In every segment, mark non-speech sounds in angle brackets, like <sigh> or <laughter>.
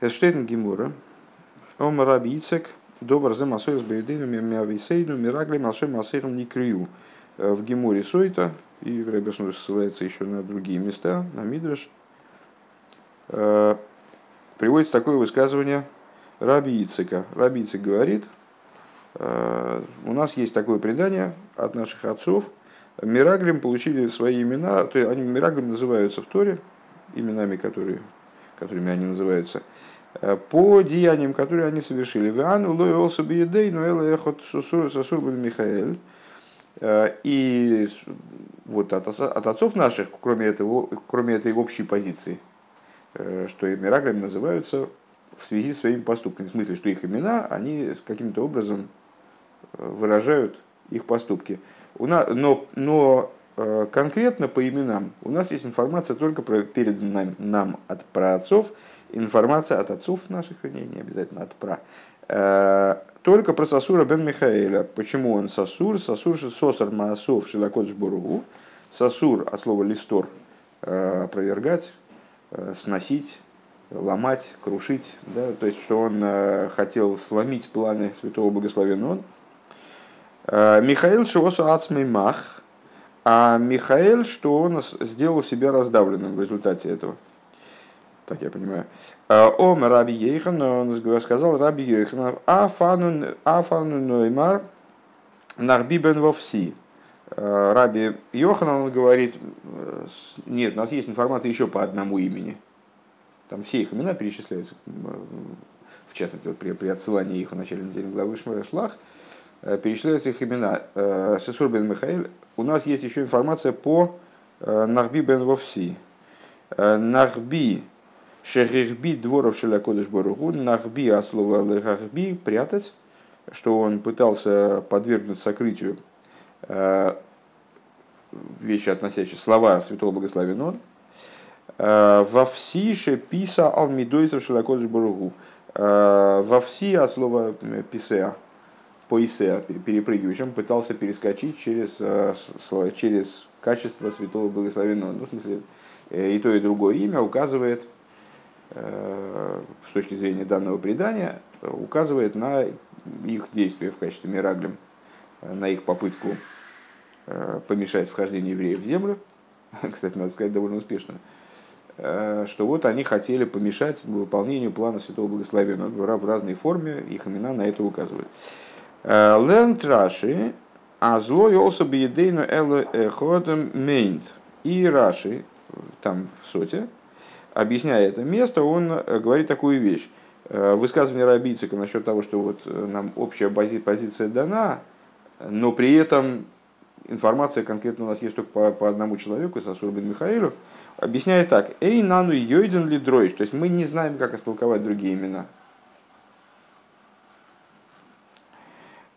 Эштейтен Гимура, Ом Раби Ицек, Довар за Масоис Бейдейну Мявисейну Мираглем Алшем Масейром Никрию. В Гимуре Сойта, и Ребесну ссылается еще на другие места, на Мидраш, приводится такое высказывание Раби Ицека. Раби Ицек говорит, у нас есть такое предание от наших отцов, Мираглим получили свои имена, то есть они Мираглим называются в Торе, именами, которые, которыми они называются, э, по деяниям, которые они совершили. Вану лой олса биедей, но эла эхот сосур Михаэль. Э, и вот от, от отцов наших, кроме, этого, кроме этой общей позиции, э, что и Мираглим называются в связи с своими поступками. В смысле, что их имена, они каким-то образом выражают их поступки. Но, но конкретно по именам у нас есть информация только про переданная нам от праотцов, информация от отцов наших, вернее, не обязательно от пра, э, только про Сасура бен Михаэля. Почему он Сасур? Сасур Сосар Маасов Шилакодж Бургу. Сасур от слова листор э, опровергать, сносить, ломать, крушить. Да? То есть, что он хотел сломить планы святого благословенного он. Михаил Шиосу Ацмей Мах – а Михаил, что он сделал себя раздавленным в результате этого. Так я понимаю. А, Ом Раби Ейхан, он сказал Раби Ейхан, Афану Ноймар Нарби бен Вовси. А, Раби Йохан, он говорит, нет, у нас есть информация еще по одному имени. Там все их имена перечисляются, в частности, вот при, при отсылании их в начале недели главы Шлах, Э, перечисляются их имена. Э, Сесур бен Михаил. У нас есть еще информация по э, Нахби бен Вовси. Нахби Шерихби дворов Шелякодыш Боругу. Нахби от слова Лехахби прятать, что он пытался подвергнуть сокрытию вещи, относящиеся слова Святого Благословенного. Во всише писа алмидойцев Шелякодыш Боругу. Во все от слова писеа Поисеа, перепрыгивающий, он пытался перескочить через, э, через качество святого благословенного. Ну, в смысле, э, и то, и другое имя указывает, э, с точки зрения данного предания, указывает на их действия в качестве мираглем, на их попытку помешать вхождению евреев в землю. <laughs> Кстати, надо сказать, довольно успешно. Что вот они хотели помешать выполнению плана Святого Благословенного в разной форме, их имена на это указывают. Лернт Раши, а злой also бедейну эле эходом мейнт. И Раши, там в соте, объясняя это место, он э, говорит такую вещь. Э, высказывание Рабицика насчет того, что вот э, нам общая позиция дана, но при этом информация конкретно у нас есть только по, по одному человеку, Сасур бен Михаилу, объясняет так. Эй, нану йойден ли дройш? То есть мы не знаем, как истолковать другие имена.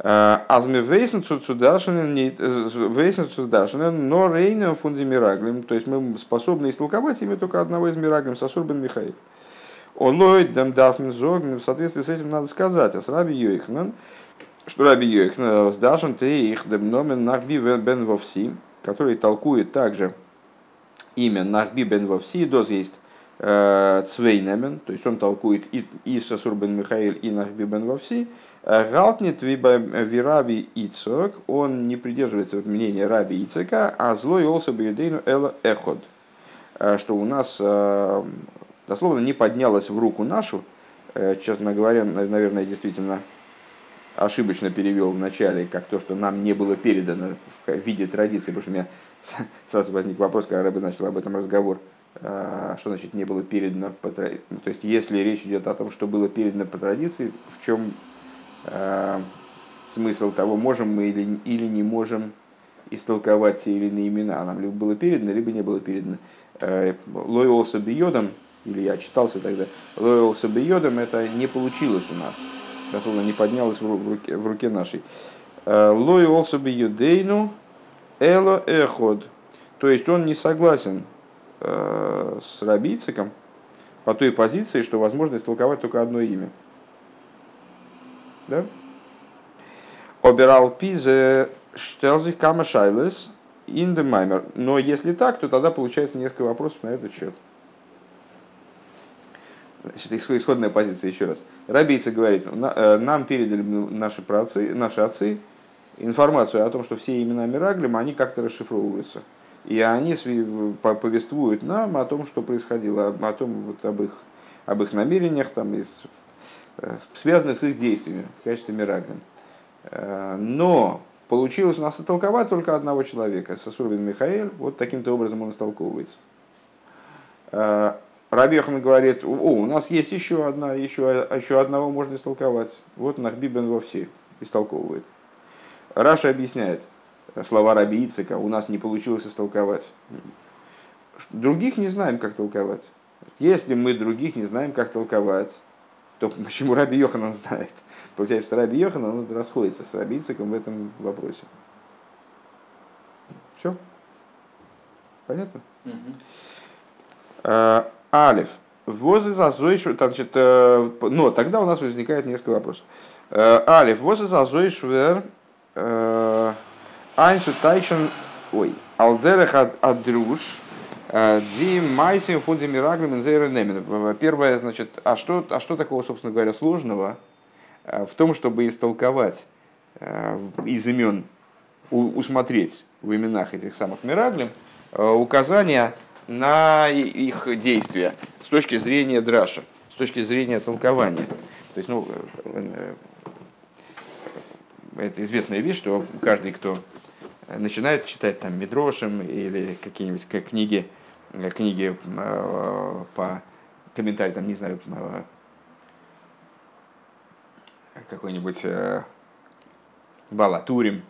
Азме вейсен вейсен цударшинен, но рейнем фундимираглим, то есть мы способны истолковать имя только одного из мираглим, Сасур бен Михаил. Олойд дам дафмен зог, в соответствии с этим надо сказать, а с Раби Йойхнан, что Раби Йойхнан сдашен ты их демномен нахби бен вовси, который толкует также имя Нахби бен Вовси, доз есть э, Цвейнемен, то есть он толкует и, и Сасур Михаил, и Нахби бен Вовси, Галтнит вираби Ицок, он не придерживается мнения Раби Ицека, а злой олса бьюдейну эла эход, э, что у нас э, дословно не поднялось в руку нашу, э, честно говоря, наверное, действительно ошибочно перевел в начале, как то, что нам не было передано в виде традиции, потому что у меня сразу возник вопрос, когда Рэбби начал об этом разговор, что значит не было передано по традиции. То есть, если речь идет о том, что было передано по традиции, в чем Э, смысл того, можем мы или, или не можем истолковать те или иные имена. Нам либо было передано, либо не было передано. Э, Лойолса биодом, или я читался тогда, Лойолса биодом это не получилось у нас. Дословно не поднялось в руке, в руке нашей. Э, Лойолса биодейну эло эход. То есть он не согласен с рабийциком по той позиции, что возможно истолковать только одно имя. Да? Обирал пизе штелзих кама шайлес in the. Но если так, то тогда получается несколько вопросов на этот счет. Значит, исходная позиция еще раз. Рабийца говорит, нам передали наши праотцы, наши отцы информацию о том, что все имена Мираглим, они как-то расшифровываются. И они повествуют нам о том, что происходило, о том, вот, об, их, об их намерениях, там, из, э, связанных с их действиями в качестве Мираглим. Э, но получилось у нас истолковать только одного человека, Сосурбин Михаил, вот таким-то образом он истолковывается. Э, Рабихан говорит, о, у нас есть еще одна, еще, еще одного можно истолковать. Вот Нахбибен во все истолковывает. Раша объясняет, слова Раби Ицика у нас не получилось истолковать. Других не знаем, как толковать. Если мы других не знаем, как толковать, то почему Раби Йоханан знает? Получается, что Раби Йоханан расходится с Раби Ициком в этом вопросе. Все? Понятно? Mm-hmm. Алиф. Возы зазойш, значит, э, но тогда у нас возникает несколько вопросов. Э, Алиф. Возы зазойш вер э, Айнсу тайчен, ой, алдерех адруш, ди майсим фунди мираглим немен. Первое, значит, а что, а что такого, собственно говоря, сложного в том, чтобы истолковать из имен, усмотреть в именах этих самых мираглим указания на их действия с точки зрения драша, с точки зрения толкования. То есть, ну, э, э, это известная вещь, что каждый, кто начинает читать там Медрошем или какие-нибудь книги, э, книги по комментариям, там, не знаю, какой-нибудь Балатурим,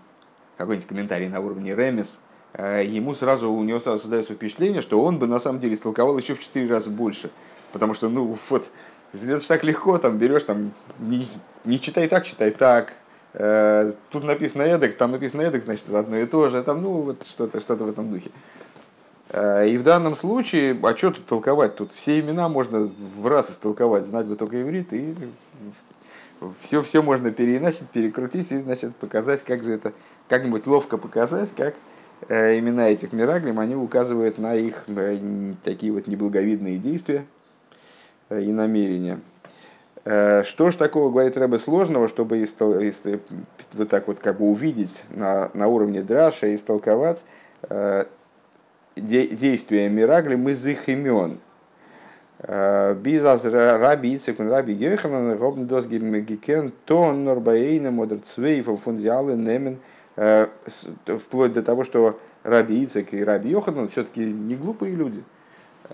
какой-нибудь комментарий на уровне Ремес – Э, ему сразу, у него сразу создается впечатление, что он бы на самом деле истолковал еще в четыре раза больше. Потому что, ну, вот, это так легко, там, берешь, там, не, не читай так, читай так. Э, тут написано эдак, там написано эдак, значит, одно и то же. Там, ну, вот что-то что в этом духе. Э, и в данном случае, а что тут толковать? Тут все имена можно в раз истолковать, знать бы только иврит, и все, все можно переиначить, перекрутить и, значит, показать, как же это, как-нибудь ловко показать, как Э, имена этих мираглим, они указывают на их э, такие вот неблаговидные действия и намерения. Что ж такого, говорит Рэбе, сложного, чтобы вот так вот как бы увидеть на, на уровне драша и истолковать действия мираглим из их имен. Бизаз раби Ицекун раби Геханан робн дос гикен тон норбаэйна модер цвейфом фундиалы немен – Э, вплоть до того, что Раби Ицек и Раби Йоханан все-таки не глупые люди.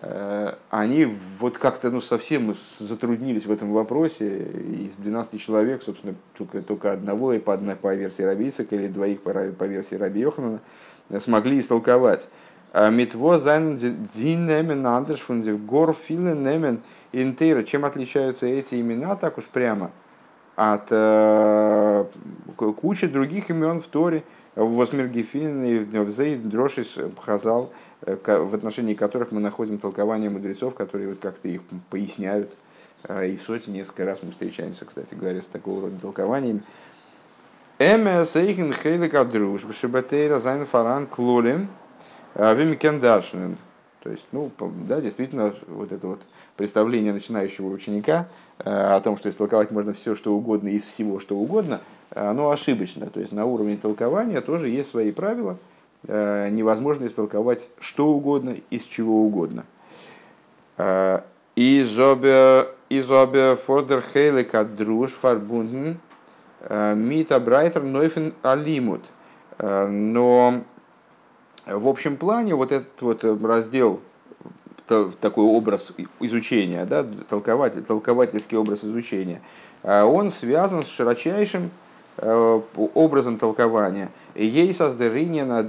Э, они вот как-то ну, совсем затруднились в этом вопросе. Из 12 человек, собственно, только, только одного и по одной по версии Раби Ицека или двоих по, по версии Раби Йоханана смогли истолковать. «А Митво зайн динемен андерш гор филен интейра. Чем отличаются эти имена так уж прямо? от э, кучи других имен в Торе, в Восмергефин и в Зейд Дрошис Хазал, э, в отношении которых мы находим толкование мудрецов, которые вот как-то их поясняют. Э, и в соте несколько раз мы встречаемся, кстати говоря, с такого рода толкованиями. אמת, אויך אין חלק הדרוש שבתורה זיינען פאַראַן כללים, ווי מ'קען דרש'נען. То есть, ну, да, действительно, вот это вот представление начинающего ученика э, о том, что истолковать можно все, что угодно из всего, что угодно, оно ошибочно. То есть, на уровне толкования тоже есть свои правила. Э, невозможно истолковать что угодно из чего угодно. Э, איז אָבער דער חלק הדרוש פאַרבונדן מיט אַ ברייטער אופן הלימוד. Но в общем плане вот этот вот э, раздел, такой образ изучения, да, толкователь, толковательский образ изучения, э, он связан с широчайшим э, образом толкования. אַזוי אַז דער ענין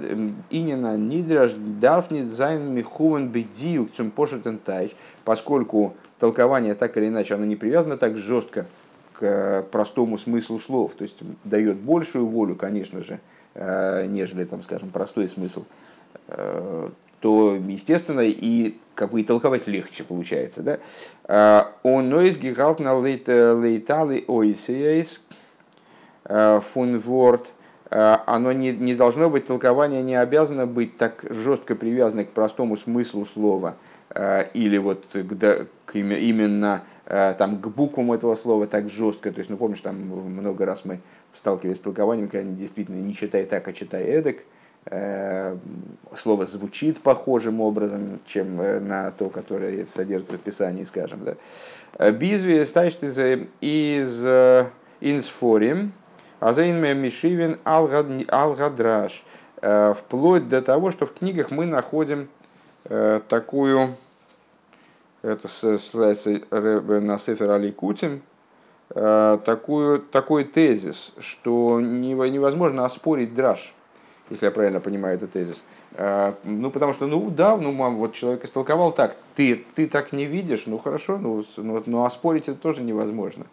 הנדרש דאַרף ניט זיין מכוון בדיוק צום тайч, поскольку толкование так или иначе оно не привязано так жестко к простому смыслу слов, то есть дает большую волю, конечно же, нежели, там, скажем, простой смысл. Э, то, естественно, и как бы и толковать легче получается. Да? Он нойз гигалт на лейталы ойсиейс э, фунворд. Оно не, не должно быть, толкование не обязано быть так жестко привязано к простому смыслу слова э, или вот к, к именно там, к буквам этого слова так жестко. То есть, ну помнишь, там много раз мы сталкивались с толкованием, когда действительно не читай так, а читай эдак. Слово звучит похожим образом, чем на то, которое содержится в Писании, скажем. Да. Бизви стачт из, из инсфорим, азейнме мишивин алгадраш. Вплоть до того, что в книгах мы находим такую это ссылается на Сефер Али Кутим, э, такую, такой тезис, что невозможно оспорить драж, если я правильно понимаю этот тезис. Э, ну, потому что, ну да, ну, мам, вот человек истолковал так, ты, ты так не видишь, ну хорошо, ну, ну, но оспорить это тоже невозможно.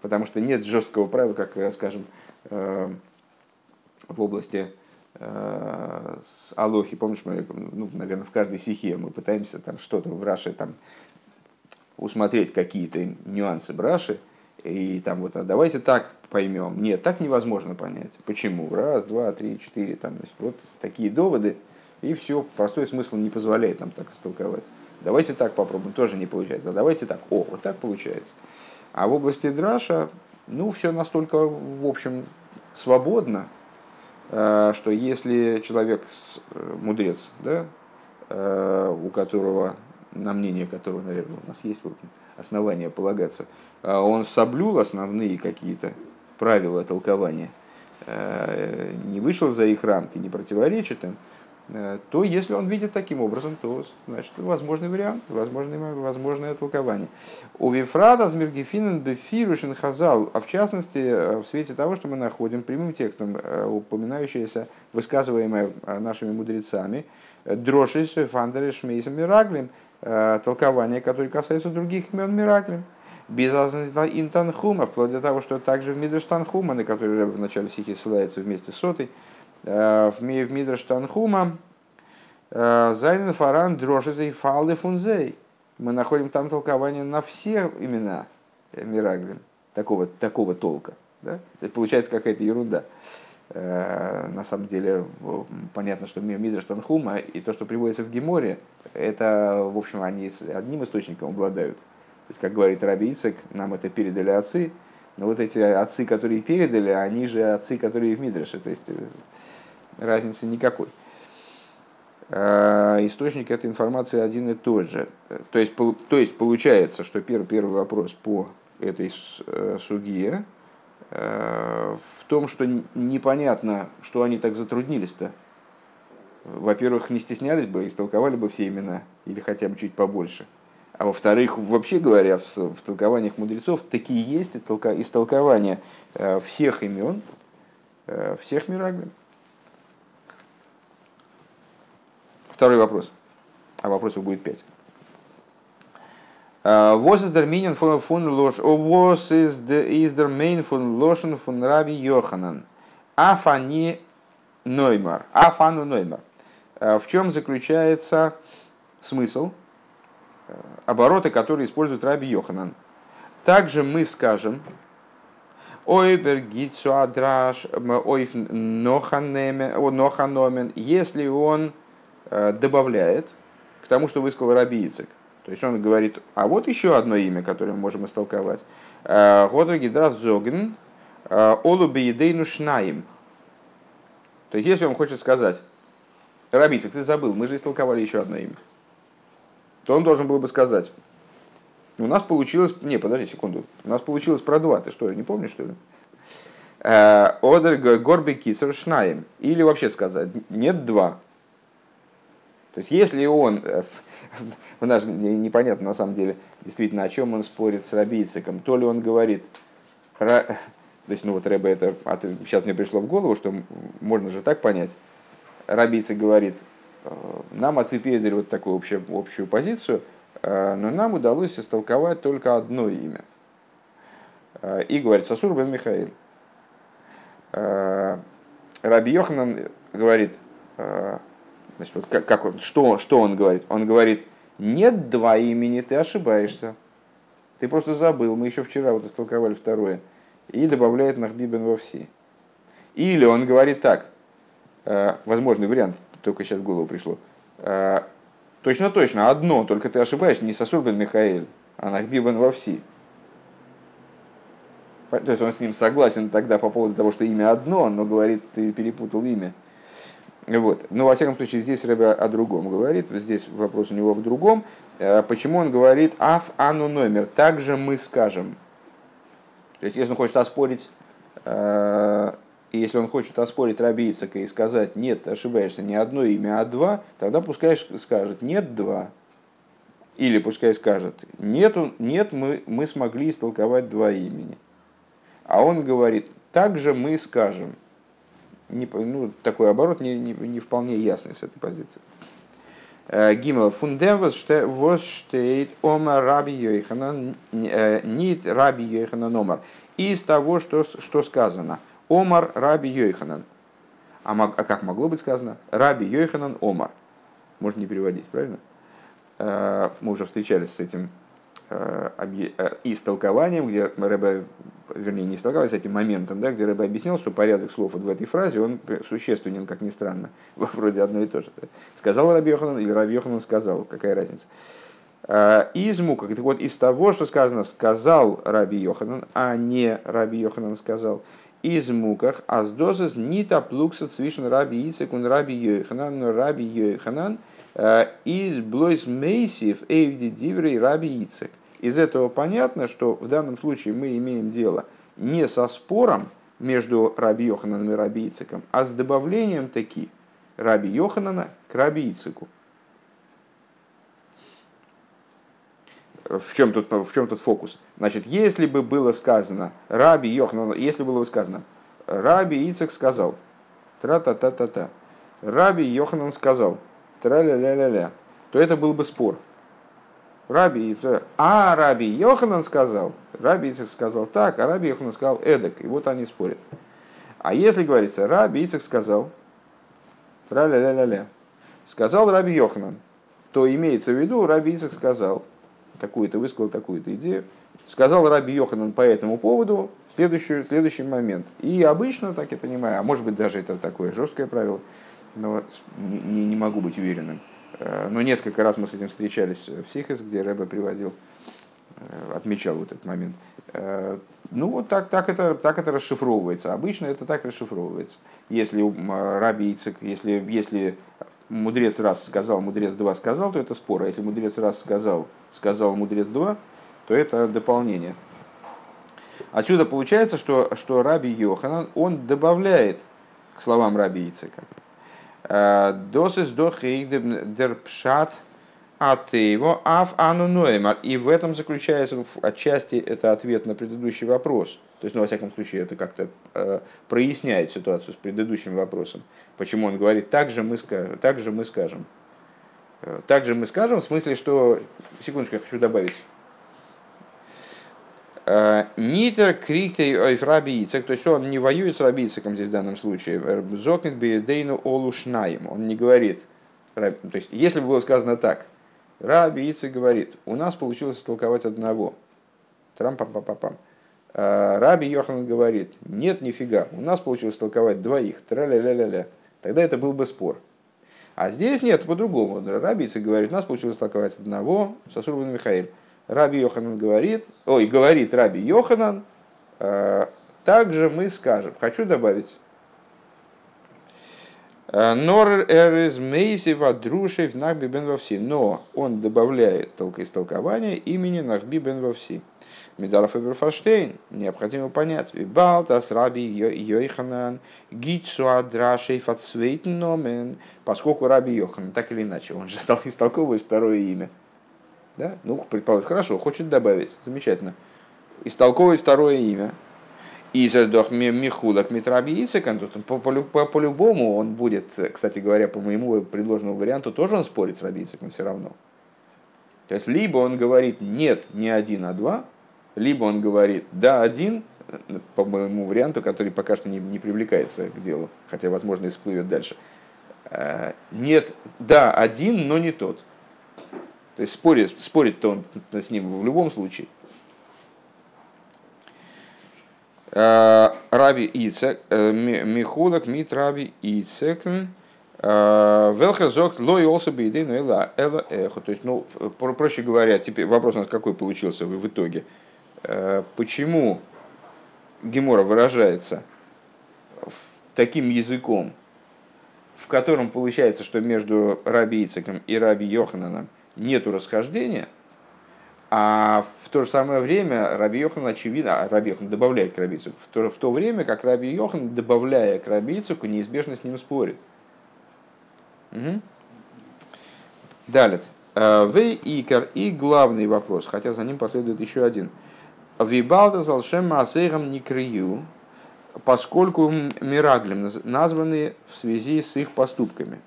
Потому что нет жесткого правила, как, э, скажем, в области с Алохи, помнишь, мы, ну, наверное, в каждой стихе мы пытаемся там что-то в Раше там усмотреть какие-то нюансы Браши, и там вот, а давайте так поймем. Нет, так невозможно понять. Почему? Раз, два, три, четыре, там, значит, вот такие доводы, и все, простой смысл не позволяет нам так истолковать. Давайте так попробуем, тоже не получается. А давайте так, о, вот так получается. А в области Драша, ну, все настолько, в общем, свободно, э, что если человек э, мудрец, да, э, у которого на мнение которого, наверное, у нас есть основания полагаться, а он соблюл основные какие-то правила толкования, э, не вышел за их рамки, не противоречит им, э, то если он видит таким образом, то значит возможный вариант, возможное, возможное толкование. У Вифрада Змиргефинен Бефирушин Хазал, а в частности э, в свете того, что мы находим прямым текстом упоминающееся, высказываемое нашими мудрецами, Дрошис Фандереш Шмейсом Мираглем, Э, толкования, которые касаются других имен Мираклим. Без интанхума, вплоть до того, что также в Мидрш Танхума, на который в начале стихи ссылается вместе с сотой, э, в Мидрш Танхума, э, Зайнен Фаран Дрошизей Фалды Фунзей. Мы находим там толкование на все имена Мираглим, такого, такого толка. Да? Это получается какая-то ерунда. Э, на самом деле понятно, что Мидраш Танхума и то, что приводится в Геморе, это, в общем, они одним источником обладают. То есть, как говорит Раби Ицек, нам это передали отцы, но вот эти отцы, которые передали, они же отцы, которые в Мидраше. То есть, э, разницы никакой. Э, источник этой информации один и тот же. То есть, то есть получается, что первый, первый вопрос по этой суге, Э, в том, что непонятно, что они так затруднились-то. Во-первых, не стеснялись бы, истолковали бы все имена, или хотя бы чуть побольше. А во-вторых, вообще говоря, в, в толкованиях мудрецов такие есть истолкования э, всех имен, э, всех мирагмин. Второй вопрос. А вопросов будет пять. Was ist der Minion von, von Losh? Was ist der Main von Loschen von Rabbi Йоханан? Афани Ноймар. Афану Ноймар. В чем заключается смысл, обороты, которые использует Раби Йоханан? Также мы скажем, Ойбер Гитсуадраш Ойф Ноханомен, если он добавляет к тому, что высказал Раби Ицек. То есть он говорит, а вот еще одно имя, которое мы можем истолковать. Э, Годр Гидрат Зоген э, Олу Бейдейну Шнаим. То есть если он хочет сказать, Рабицик, ты забыл, мы же истолковали еще одно имя. То он должен был бы сказать, у нас получилось... Не, подожди секунду. У нас получилось про два. Ты что, не помнишь, что ли? Э, Одер Горби Кисер Шнаем. Или вообще сказать, нет два. То есть если он у нас непонятно на самом деле действительно, о чем он спорит с Рабийциком. То ли он говорит, <laughs> то есть, ну вот Рэбе это, сейчас мне пришло в голову, что можно же так понять. Рабийцик говорит, «Э, нам отцы передали вот такую общую, общую позицию, э, но нам удалось истолковать только одно имя. Э, и говорит Сасур бен Михаил. Раби Йоханан говорит, Значит, вот как, как он, что, что он говорит? Он говорит, нет два имени, ты ошибаешься. Ты просто забыл, мы еще вчера вот истолковали второе. И добавляет Нахбибен во все. Или он говорит так, э, возможный вариант, только сейчас в голову пришло. Э, точно, точно, одно, только ты ошибаешься, не Сосур бен Михаил, а Нахбибен во все. То есть он с ним согласен тогда по поводу того, что имя одно, но говорит, ты перепутал имя. Вот. Но, во всяком случае, здесь Рэбе о другом говорит. Здесь вопрос у него в другом. Э, почему он говорит «аф ану номер»? Также мы скажем. То есть, если он хочет оспорить, э, если он хочет оспорить Раби Ицака и сказать «нет, ошибаешься, не одно имя, а два», тогда пускай скажет «нет, два». Или пускай скажет «нету, «нет, мы, мы смогли истолковать два имени». А он говорит «также мы скажем» не, ну, такой оборот не, не, не вполне ясный с этой позиции. Э, Гимел фундем восштейт ома раби Йоханан э, нит раби Йоханан омар. Из того, что, что сказано. Омар раби Йоханан. А, а как могло быть сказано? Раби Йоханан омар. Можно не переводить, правильно? Э, мы уже встречались с этим истолкованием, где Рэбе вернее, не столкновались с этим моментом, да, где Рэбе объяснил, что порядок слов вот в этой фразе, он существенен, как ни странно, <laughs> вроде одно и то же. Сказал Раби Йоханан или Раби Йоханан сказал, какая разница. А, из мука, так вот, из того, что сказано, сказал Раби Йоханан, а не Раби Йоханан сказал, из муках, аздозас нита плукса цвишен Раби Ицек он Раби Йоханан, но Раби Йоханан а, из блойс мейсив эйвди диврей Раби Ицек. Из этого понятно, что в данном случае мы имеем дело не со спором между Раби Йохананом и Раби Ициком, а с добавлением таки Раби Йоханана к Раби Ицику. В чем, тут, в чем тут фокус? Значит, если бы было сказано Раби Йоханан, если было бы сказано Раби Ицик сказал, тра-та-та-та-та, Раби Йоханан сказал, тра-ля-ля-ля-ля, то это был бы спор. Раби, а Раби Йоханан сказал, Раби Ицек сказал так, а Раби Йоханан сказал эдак, и вот они спорят. А если говорится, Раби Ицек сказал, тра-ля-ля-ля-ля, сказал Раби Йоханан, то имеется в виду, Раби Ицек сказал, такую-то высказал такую-то идею, сказал Раби Йоханан по этому поводу следующий, следующий момент. И обычно, так я понимаю, а может быть даже это такое жесткое правило, но не, не могу быть уверенным, Э, но несколько раз мы с этим встречались в Сихес, где Рэбе приводил, э, отмечал вот этот момент. Э, ну, вот так, так, это, так это расшифровывается. Обычно это так расшифровывается. Если Раби Ицек, если, если мудрец раз сказал, мудрец два сказал, то это спор. А если мудрец раз сказал, сказал мудрец два, то это дополнение. Отсюда получается, что, что Раби Йоханан, он добавляет к словам Раби Ицека. Досис до пшат от его аф ану ноемар. И в этом заключается отчасти это ответ на предыдущий вопрос. То есть, ну, во всяком случае, это как-то э, проясняет ситуацию с предыдущим вопросом. Почему он говорит, так же мы, так же мы скажем. Э, так же мы скажем, в смысле, что... Секундочку, я хочу добавить. Э, Нитер криктей ойф рабийцек, то есть он не воюет с рабийцеком здесь в данном случае. Зокнет биедейну олушнаем. Он не говорит. То есть, если бы было сказано так, рабийцек говорит, у нас получилось толковать одного. Трам-пам-пам-пам. Э, Раби Йохан говорит, нет, нифига, у нас получилось толковать двоих, тра-ля-ля-ля-ля. Тогда это был бы спор. А здесь нет, по-другому. Рабийцы говорит, у нас получилось толковать одного, Сосурбан Михаил. Раби Йоханан говорит, ой, говорит Раби Йоханан, э, также мы скажем, хочу добавить, э, Нор эрез мейси вадрушев нахби бен вовси. Но он добавляет только истолкование имени Нахби бен вовси. Медаров и Берфаштейн, необходимо понять. Балтас раби Йоханан, гитсу адрашей фацвейтен номен. Поскольку раби Йоханан, так или иначе, он же <laughs> истолковывает второе имя. Да? Ну, предположим, хорошо, хочет добавить. Замечательно. Истолковывает второе имя. И задох Михулах Митраби по-любому он будет, кстати говоря, по моему предложенному варианту, тоже он спорит с Раби все равно. То есть, либо он говорит нет, не один, а два, либо он говорит да, один, по моему варианту, который пока что не, не привлекается к делу, хотя, возможно, и всплывет дальше. Э, нет, да, один, но не тот. То есть спорит, спорит-то он с ним в любом случае. А, раби Ицек, э, Михулак, Мит Раби Ицек, Велхазок лой олса бейдейну эла эла эхо. То есть, ну, проще говоря, теперь вопрос у нас какой получился в итоге. Почему Гемора выражается таким языком, в котором получается, что между Раби Ицеком и Раби Йохананом нету расхождения, а в то же самое время Раби Йохан, очевидно, а Раби Йохан добавляет к Раби в то, в то время как Раби Йохан, добавляя к Раби Ицеку, неизбежно с ним спорит. Угу. Далее. Э, в икар и главный вопрос, хотя за ним последует еще один. Вибалда залшем маасейгам не крию, поскольку мираглем названы в связи с их поступками.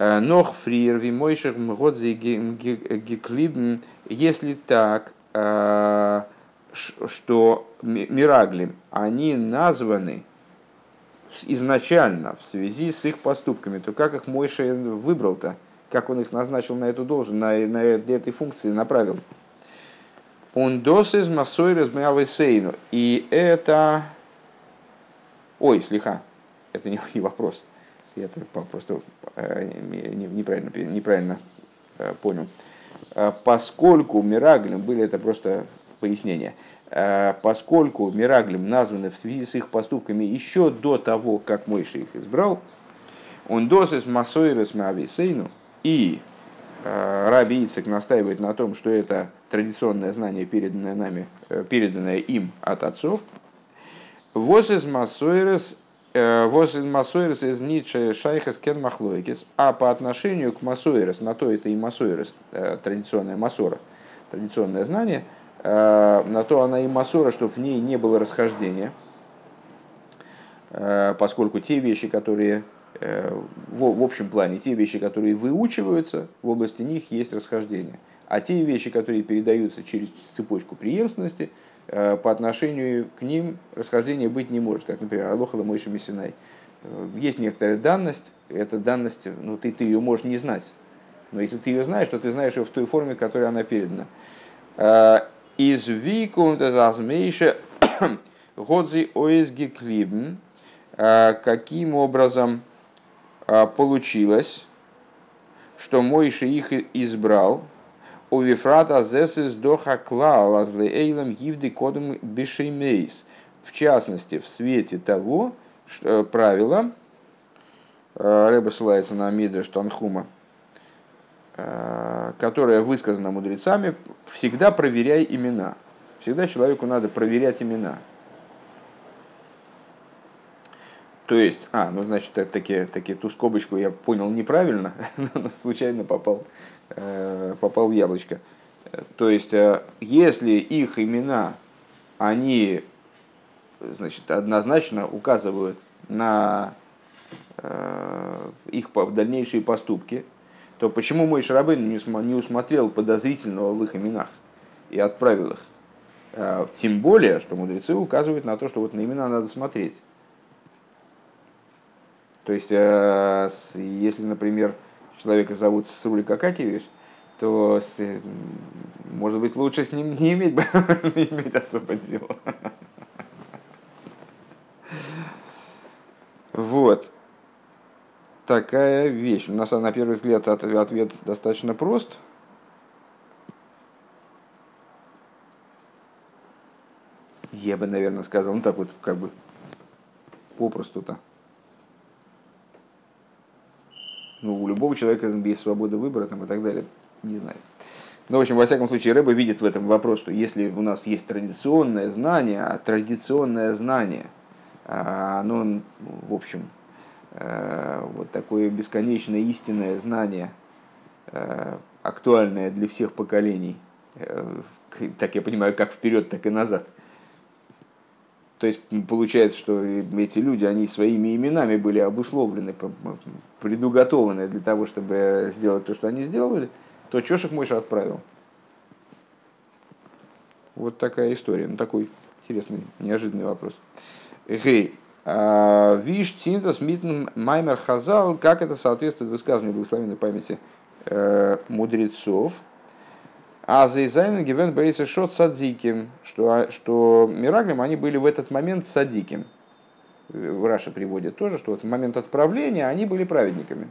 Э, Нох фриер вимойших мгодзи геклибн, если так, э, что мираглем, они названы изначально в связи с их поступками, то как их Мойша выбрал-то? Как он их назначил на эту должность, на, на, для этой функции направил? Он дос из массой сейну. И это... Ой, слегка. Это не, <laughs> не вопрос. Я это просто э, неправильно, неправильно э, понял. Э, поскольку Мираглем были, это просто пояснение, поскольку Мираглем названы в связи с их поступками еще до того, как Мойша их избрал, он досыс массойрес мависейну, и Раби Ицек настаивает на том, что это традиционное знание, переданное нами, переданное им от отцов. Воз из Э, Воз Масойрес из Ницше Шайхес Кен Махлойкис, а по отношению к Масойрес, на то это и Масойрес, э, традиционная Масора, традиционное знание, э, на то она и Масора, чтобы в ней не было расхождения, поскольку те вещи, которые в общем плане, те вещи, которые выучиваются, в области них есть расхождение. А те вещи, которые передаются через цепочку преемственности – Э, по отношению к ним расхождения быть не может, как, например, Алохала Мойша Мессинай. Э, есть некоторая данность, эта данность, ну, ты, ты ее можешь не знать. Но если ты ее знаешь, то ты знаешь ее в той форме, в которой она передана. Э, из викум дезазмейше <coughs> годзи оизги клибн. Каким образом получилось, что Мойша их избрал, у Вифрата зесис доха клал эйлам гивды кодом бешеймейс. В частности, в свете того, что э, правило, э, Рэба ссылается на Мидреш Танхума, э, которое высказано мудрецами, всегда проверяй имена. Всегда человеку надо проверять имена. То есть, а, ну значит, таки, таки ту скобочку я понял неправильно, <laughs> случайно попал попал в яблочко. То есть, э, если их имена, они значит, однозначно указывают на э, их дальнейшие поступки, то почему мой Шарабын не усмотрел подозрительного в их именах и отправил их? Тем более, что мудрецы указывают на то, что вот на имена надо смотреть. То есть, если, например, человека зовут Срулик Акакевич, то может быть лучше с ним не иметь, <laughs> не иметь особо дела. Вот. Такая вещь. У нас на первый взгляд ответ достаточно прост. Я бы, наверное, сказал, ну так вот, как бы попросту-то. Ну, у любого человека есть свобода выбора там, и так далее. Не знаю. Но, в общем, во всяком случае, Рэба видит в этом вопрос, что если у нас есть традиционное знание, а традиционное знание, а, оно, в общем, э, вот такое бесконечное истинное знание, э, актуальное для всех поколений, э, так я понимаю, как вперед, так и назад – то есть получается, что эти люди, они своими именами были обусловлены, предуготованы для того, чтобы сделать то, что они сделали, то Чошек Мойша отправил. Вот такая история. Ну, такой интересный, неожиданный вопрос. Гей. А, Виш Тинтас Митн Маймер Хазал, как это соответствует высказыванию благословенной памяти э, мудрецов, а за Изайна Гивен Бейса Шот Садиким, что, что Мираглем они были в этот момент садиким. в Раше приводит тоже, что вот в момент отправления они были праведниками.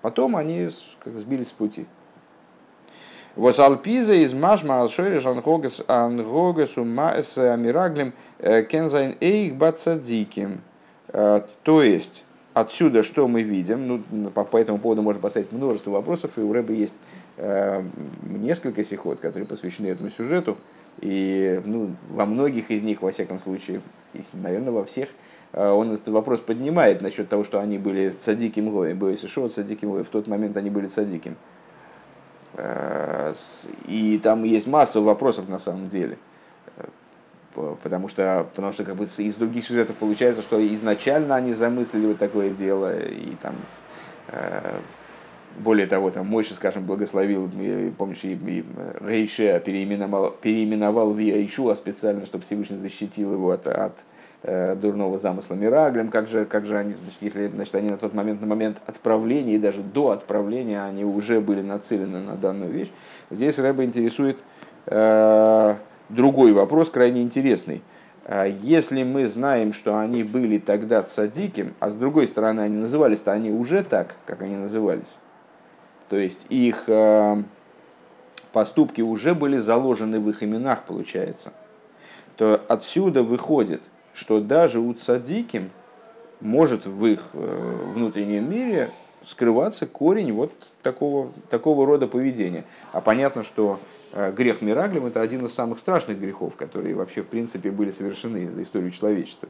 Потом они как сбились с пути. Вот Алпиза из Машма Алшойриш Ангогас Ангогасу Маэс Амираглем э, Кензайн Эйх Бацадзиким. Э, то есть, отсюда что мы видим? Ну, по, по этому поводу можно поставить множество вопросов, и у Рэба есть несколько сихот, которые посвящены этому сюжету. И ну, во многих из них, во всяком случае, если, наверное, во всех, он этот вопрос поднимает насчет того, что они были садиким гоем, были садиким садиким в тот момент они были садиким. Э, и там есть масса вопросов на самом деле. Э, потому что, потому что как бы из других сюжетов получается, что изначально они замыслили вот такое дело, и там э, более того, там Мойша, скажем, благословил, помнишь, и, и Рейше переименовал, переименовал в Ишуа специально, чтобы Всевышний защитил его от, от Э, дурного замысла Мираглем, как же, как же они, значит, если значит, они на тот момент, на момент отправления и даже до отправления, они уже были нацелены на данную вещь. Здесь Рэба интересует э, другой вопрос, крайне интересный. Э, если мы знаем, что они были тогда цадиким, а с другой стороны они назывались-то они уже так, как они назывались, то есть их э, поступки уже были заложены в их именах, получается, то отсюда выходит – что даже у цадиким может в их э, внутреннем мире скрываться корень вот такого, такого рода поведения. А понятно, что э, грех Мираглем – это один из самых страшных грехов, которые вообще в принципе были совершены за историю человечества.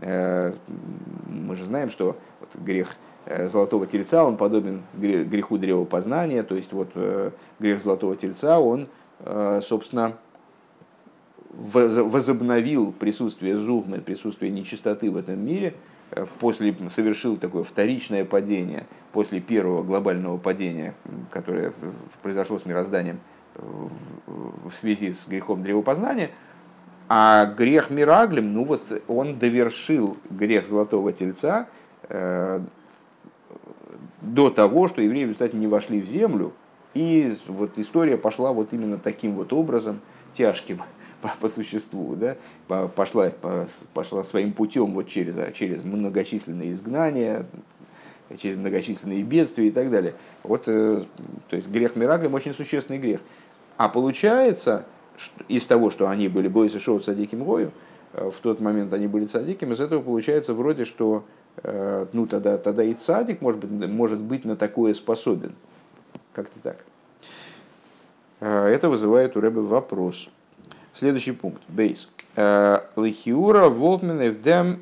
Э, мы же знаем, что вот грех золотого тельца, он подобен греху древопознания, то есть вот грех золотого тельца, он, собственно, возобновил присутствие зухмы, присутствие нечистоты в этом мире, э, после, совершил такое вторичное падение после первого глобального падения, которое произошло с мирозданием в связи с грехом древопознания, а грех Мираглем, ну вот он довершил грех Золотого Тельца э, до того, что евреи, кстати, не вошли в землю, и вот история пошла вот именно таким вот образом, тяжким, <laughs> по, по существу, да, пошла, пошла своим путем вот через, через многочисленные изгнания, через многочисленные бедствия и так далее. Вот, э, то есть грех Мираглем очень существенный грех. А получается, из того, что они были бойцы шоу садиким гою, э, в тот момент они были садиким, из этого получается вроде, что э, ну, тогда, тогда и садик может быть, может быть на такое способен. Как-то так. Это вызывает у Рэбе вопрос. Следующий пункт. Бейс. Э, Лихиура волтмен эвдем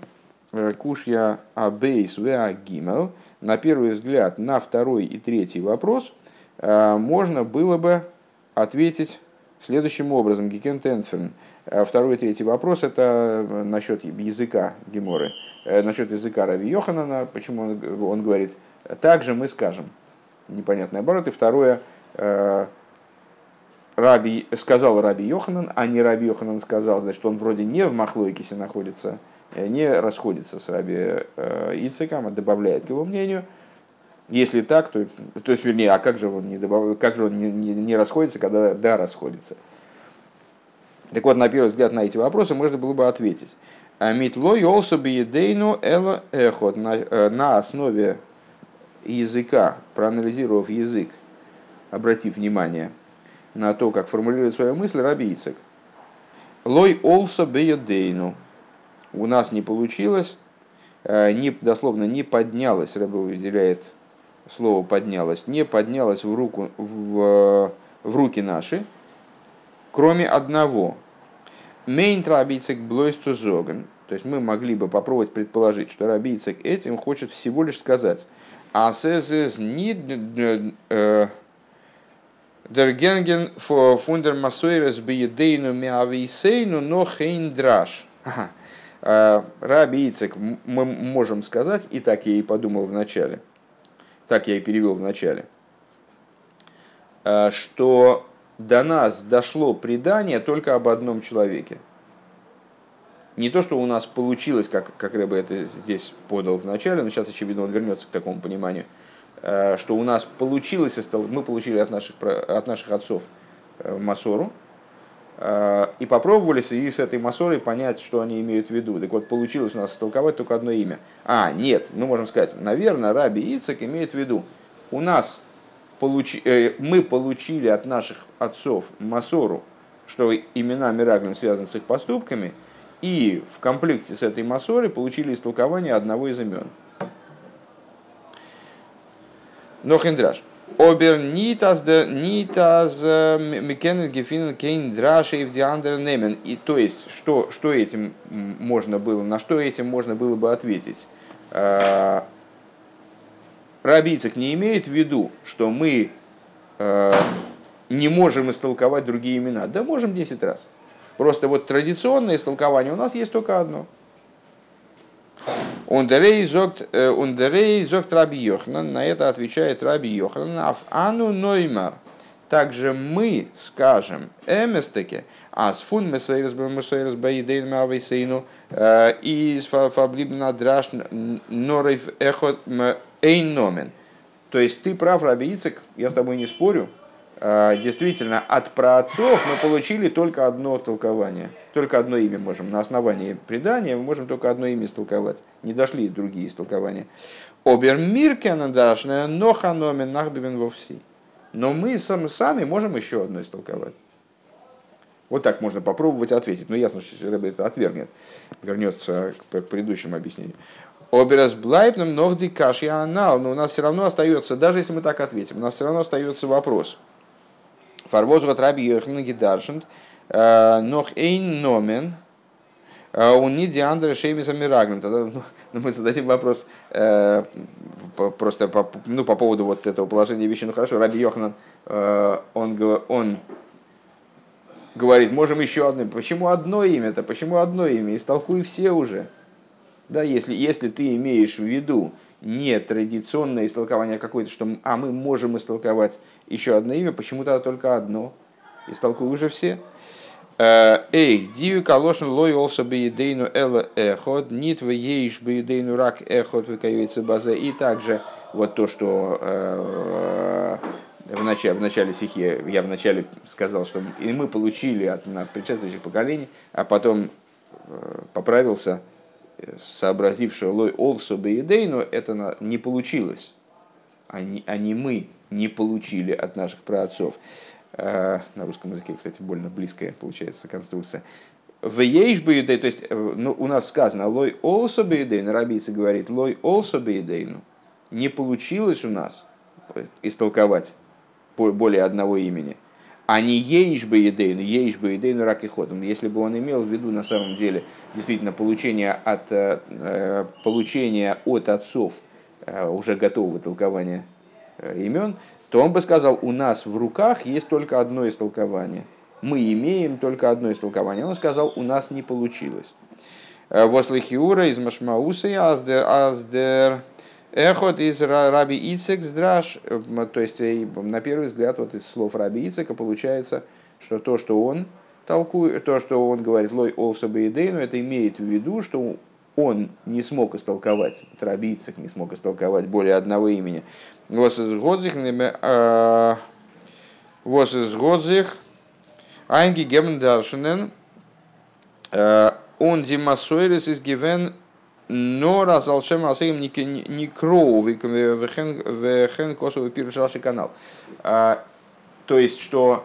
э, кушья абейс веа гимел. На первый взгляд, на второй и третий вопрос э, можно было бы ответить следующим образом. Гикен Тенферн. Второй и третий вопрос это насчет языка Геморы. Насчет языка Рави Йоханана, почему он, он говорит, также мы скажем. Непонятный оборот. И второе, Раби, сказал Раби Йоханан, а не Раби Йоханан сказал, значит, он вроде не в Махлойкисе находится, э, не расходится с Раби э, Ицеком, а добавляет к его мнению. Если так, то, то есть, вернее, а как же он не, как же он не, не, не расходится, когда да расходится? Так вот, на первый взгляд на эти вопросы можно было бы ответить. Митлой also биедейну эла эхот э, на основе языка, проанализировав язык, обратив внимание – на то, как формулирует свою мысль Раби Ицек. Лой олса беядейну. У нас не получилось, э, не, дословно не поднялось, Раби выделяет слово поднялось, не поднялось в, руку, в, в руки наши, кроме одного. Мейн Рабицек блойсту зоген. То есть мы могли бы попробовать предположить, что Рабицек этим хочет всего лишь сказать. Асезес не Der Генген фундер Масуэрес Биедейну Миависейну, но Хейндраш. Раби Ицек, мы можем сказать, и так я и подумал в начале, так я и перевел в начале, э, что до нас дошло предание только об одном человеке. Не то, что у нас получилось, как, как Рэбе это здесь подал в начале, но сейчас, очевидно, он вернется к такому пониманию – Э, что у нас получилось, мы получили от наших, от наших отцов э, Масору, и попробовали и с этой массорой понять, что они имеют в виду. Так вот, получилось у нас истолковать только одно имя. А, нет, мы можем сказать, наверное, Раби Ицек имеет в виду, у нас получи, э, мы получили от наших отцов Масору, что имена Мираглим связаны с их поступками, и в комплекте с этой Масорой получили истолкование одного из имен. Но хендраш. Обер нитас де нитас мекенет гефинен кейн драши в диандер немен. И то есть, что, что этим можно было, на что этим можно было бы ответить? А, Рабийцик не имеет в виду, что мы э, не можем истолковать другие имена. Да можем 10 раз. Просто вот традиционное истолкование у нас есть только одно. און דערויף זאָגט э, Раби Йоханан, на это отвечает Раби Йоханан, אף אנו נאמר. Также мы скажем, אמת טאַקע, אַז פון מסורת במסורת בידינו מאבותינו, э, איז פאַרבליבן אַ דרש נאָר אויף אחד איין נאָמען. То есть ты прав, Раби Ицхак, я с тобой не спорю. А, действительно, от праотцов мы получили только одно толкование. Только одно имя можем. На основании предания мы можем только одно имя истолковать. Не дошли другие истолкования. Обермиркена дашная, но ханомен нахбибен вовси. Но мы сами можем еще одно истолковать. Вот так можно попробовать ответить. Но ясно, что Рэбе это отвергнет. Вернется к предыдущему объяснению. Оберас блайбным ногди каш я анал. Но у нас все равно остается, даже если мы так ответим, у нас все равно остается вопрос. Фарвоз вот раби Йоханн Гидаршент, э, нох эйн номен, э, он не диандра шеймиса мирагнем. Тогда ну, <laughs> ну, мы зададим вопрос э, просто по, ну, по поводу вот этого положения вещей. Ну хорошо, Раби Йоханан, э, он, он говорит, можем еще одно. Почему одно имя-то? Почему одно имя? Истолкуй все уже. Да, если, если ты имеешь в виду не традиционное истолкование какое-то, что а мы можем истолковать еще одно имя, почему-то только одно. Истолкуй уже все. Э, эй, дию калошин лой олса беедейну эла эхот, нит в еиш беедейну рак эхот выкаюется база. И также вот то, что э, в начале, в начале стихи я вначале сказал, что и мы получили от, от предшествующих поколений, а потом э, поправился, сообразив, что лой олсо беедейну, это не получилось. Они, они мы не получили от наших праотцов. Э, на русском языке, кстати, больно близкая получается конструкция. В ейш беедей, то есть э, ну, у нас сказано лой олсо беедейну, рабийца говорит лой олсо беедейну. Не получилось у нас истолковать более одного имени – а не ейш бы едейну, ейш бы едейну рак и ходом. Если бы он имел в виду на самом деле действительно получение от, э, э, получение от отцов э, уже готового толкования имен, то он бы сказал, у нас в руках есть только одно истолкование. Мы имеем только одно истолкование. Он сказал, у нас не получилось. Вослихиура из Машмауса аздер аздер Эхот из Раби Ицек здраш, то есть на первый взгляд вот из слов Раби Ицека получается, что то, что он толкует, то, что он говорит лой олса бейдейну, это имеет в виду, что он не смог истолковать, Раби Ицек не смог истолковать более одного имени. Вот из Годзих, вот из Годзих, Айнги Гемн он Димасойрис из Гивен но раз алшем асаим не кроу вехен косовый пируш канал. А, то есть, что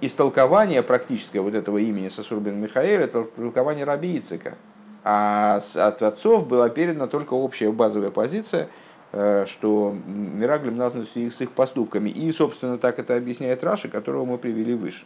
истолкование практическое вот этого имени Сосурбин Михаил это толкование Раби Ицика. А от отцов была передана только общая базовая позиция, э, что Мираглим назван с их поступками. И, собственно, так это объясняет Раши, которого мы привели выше.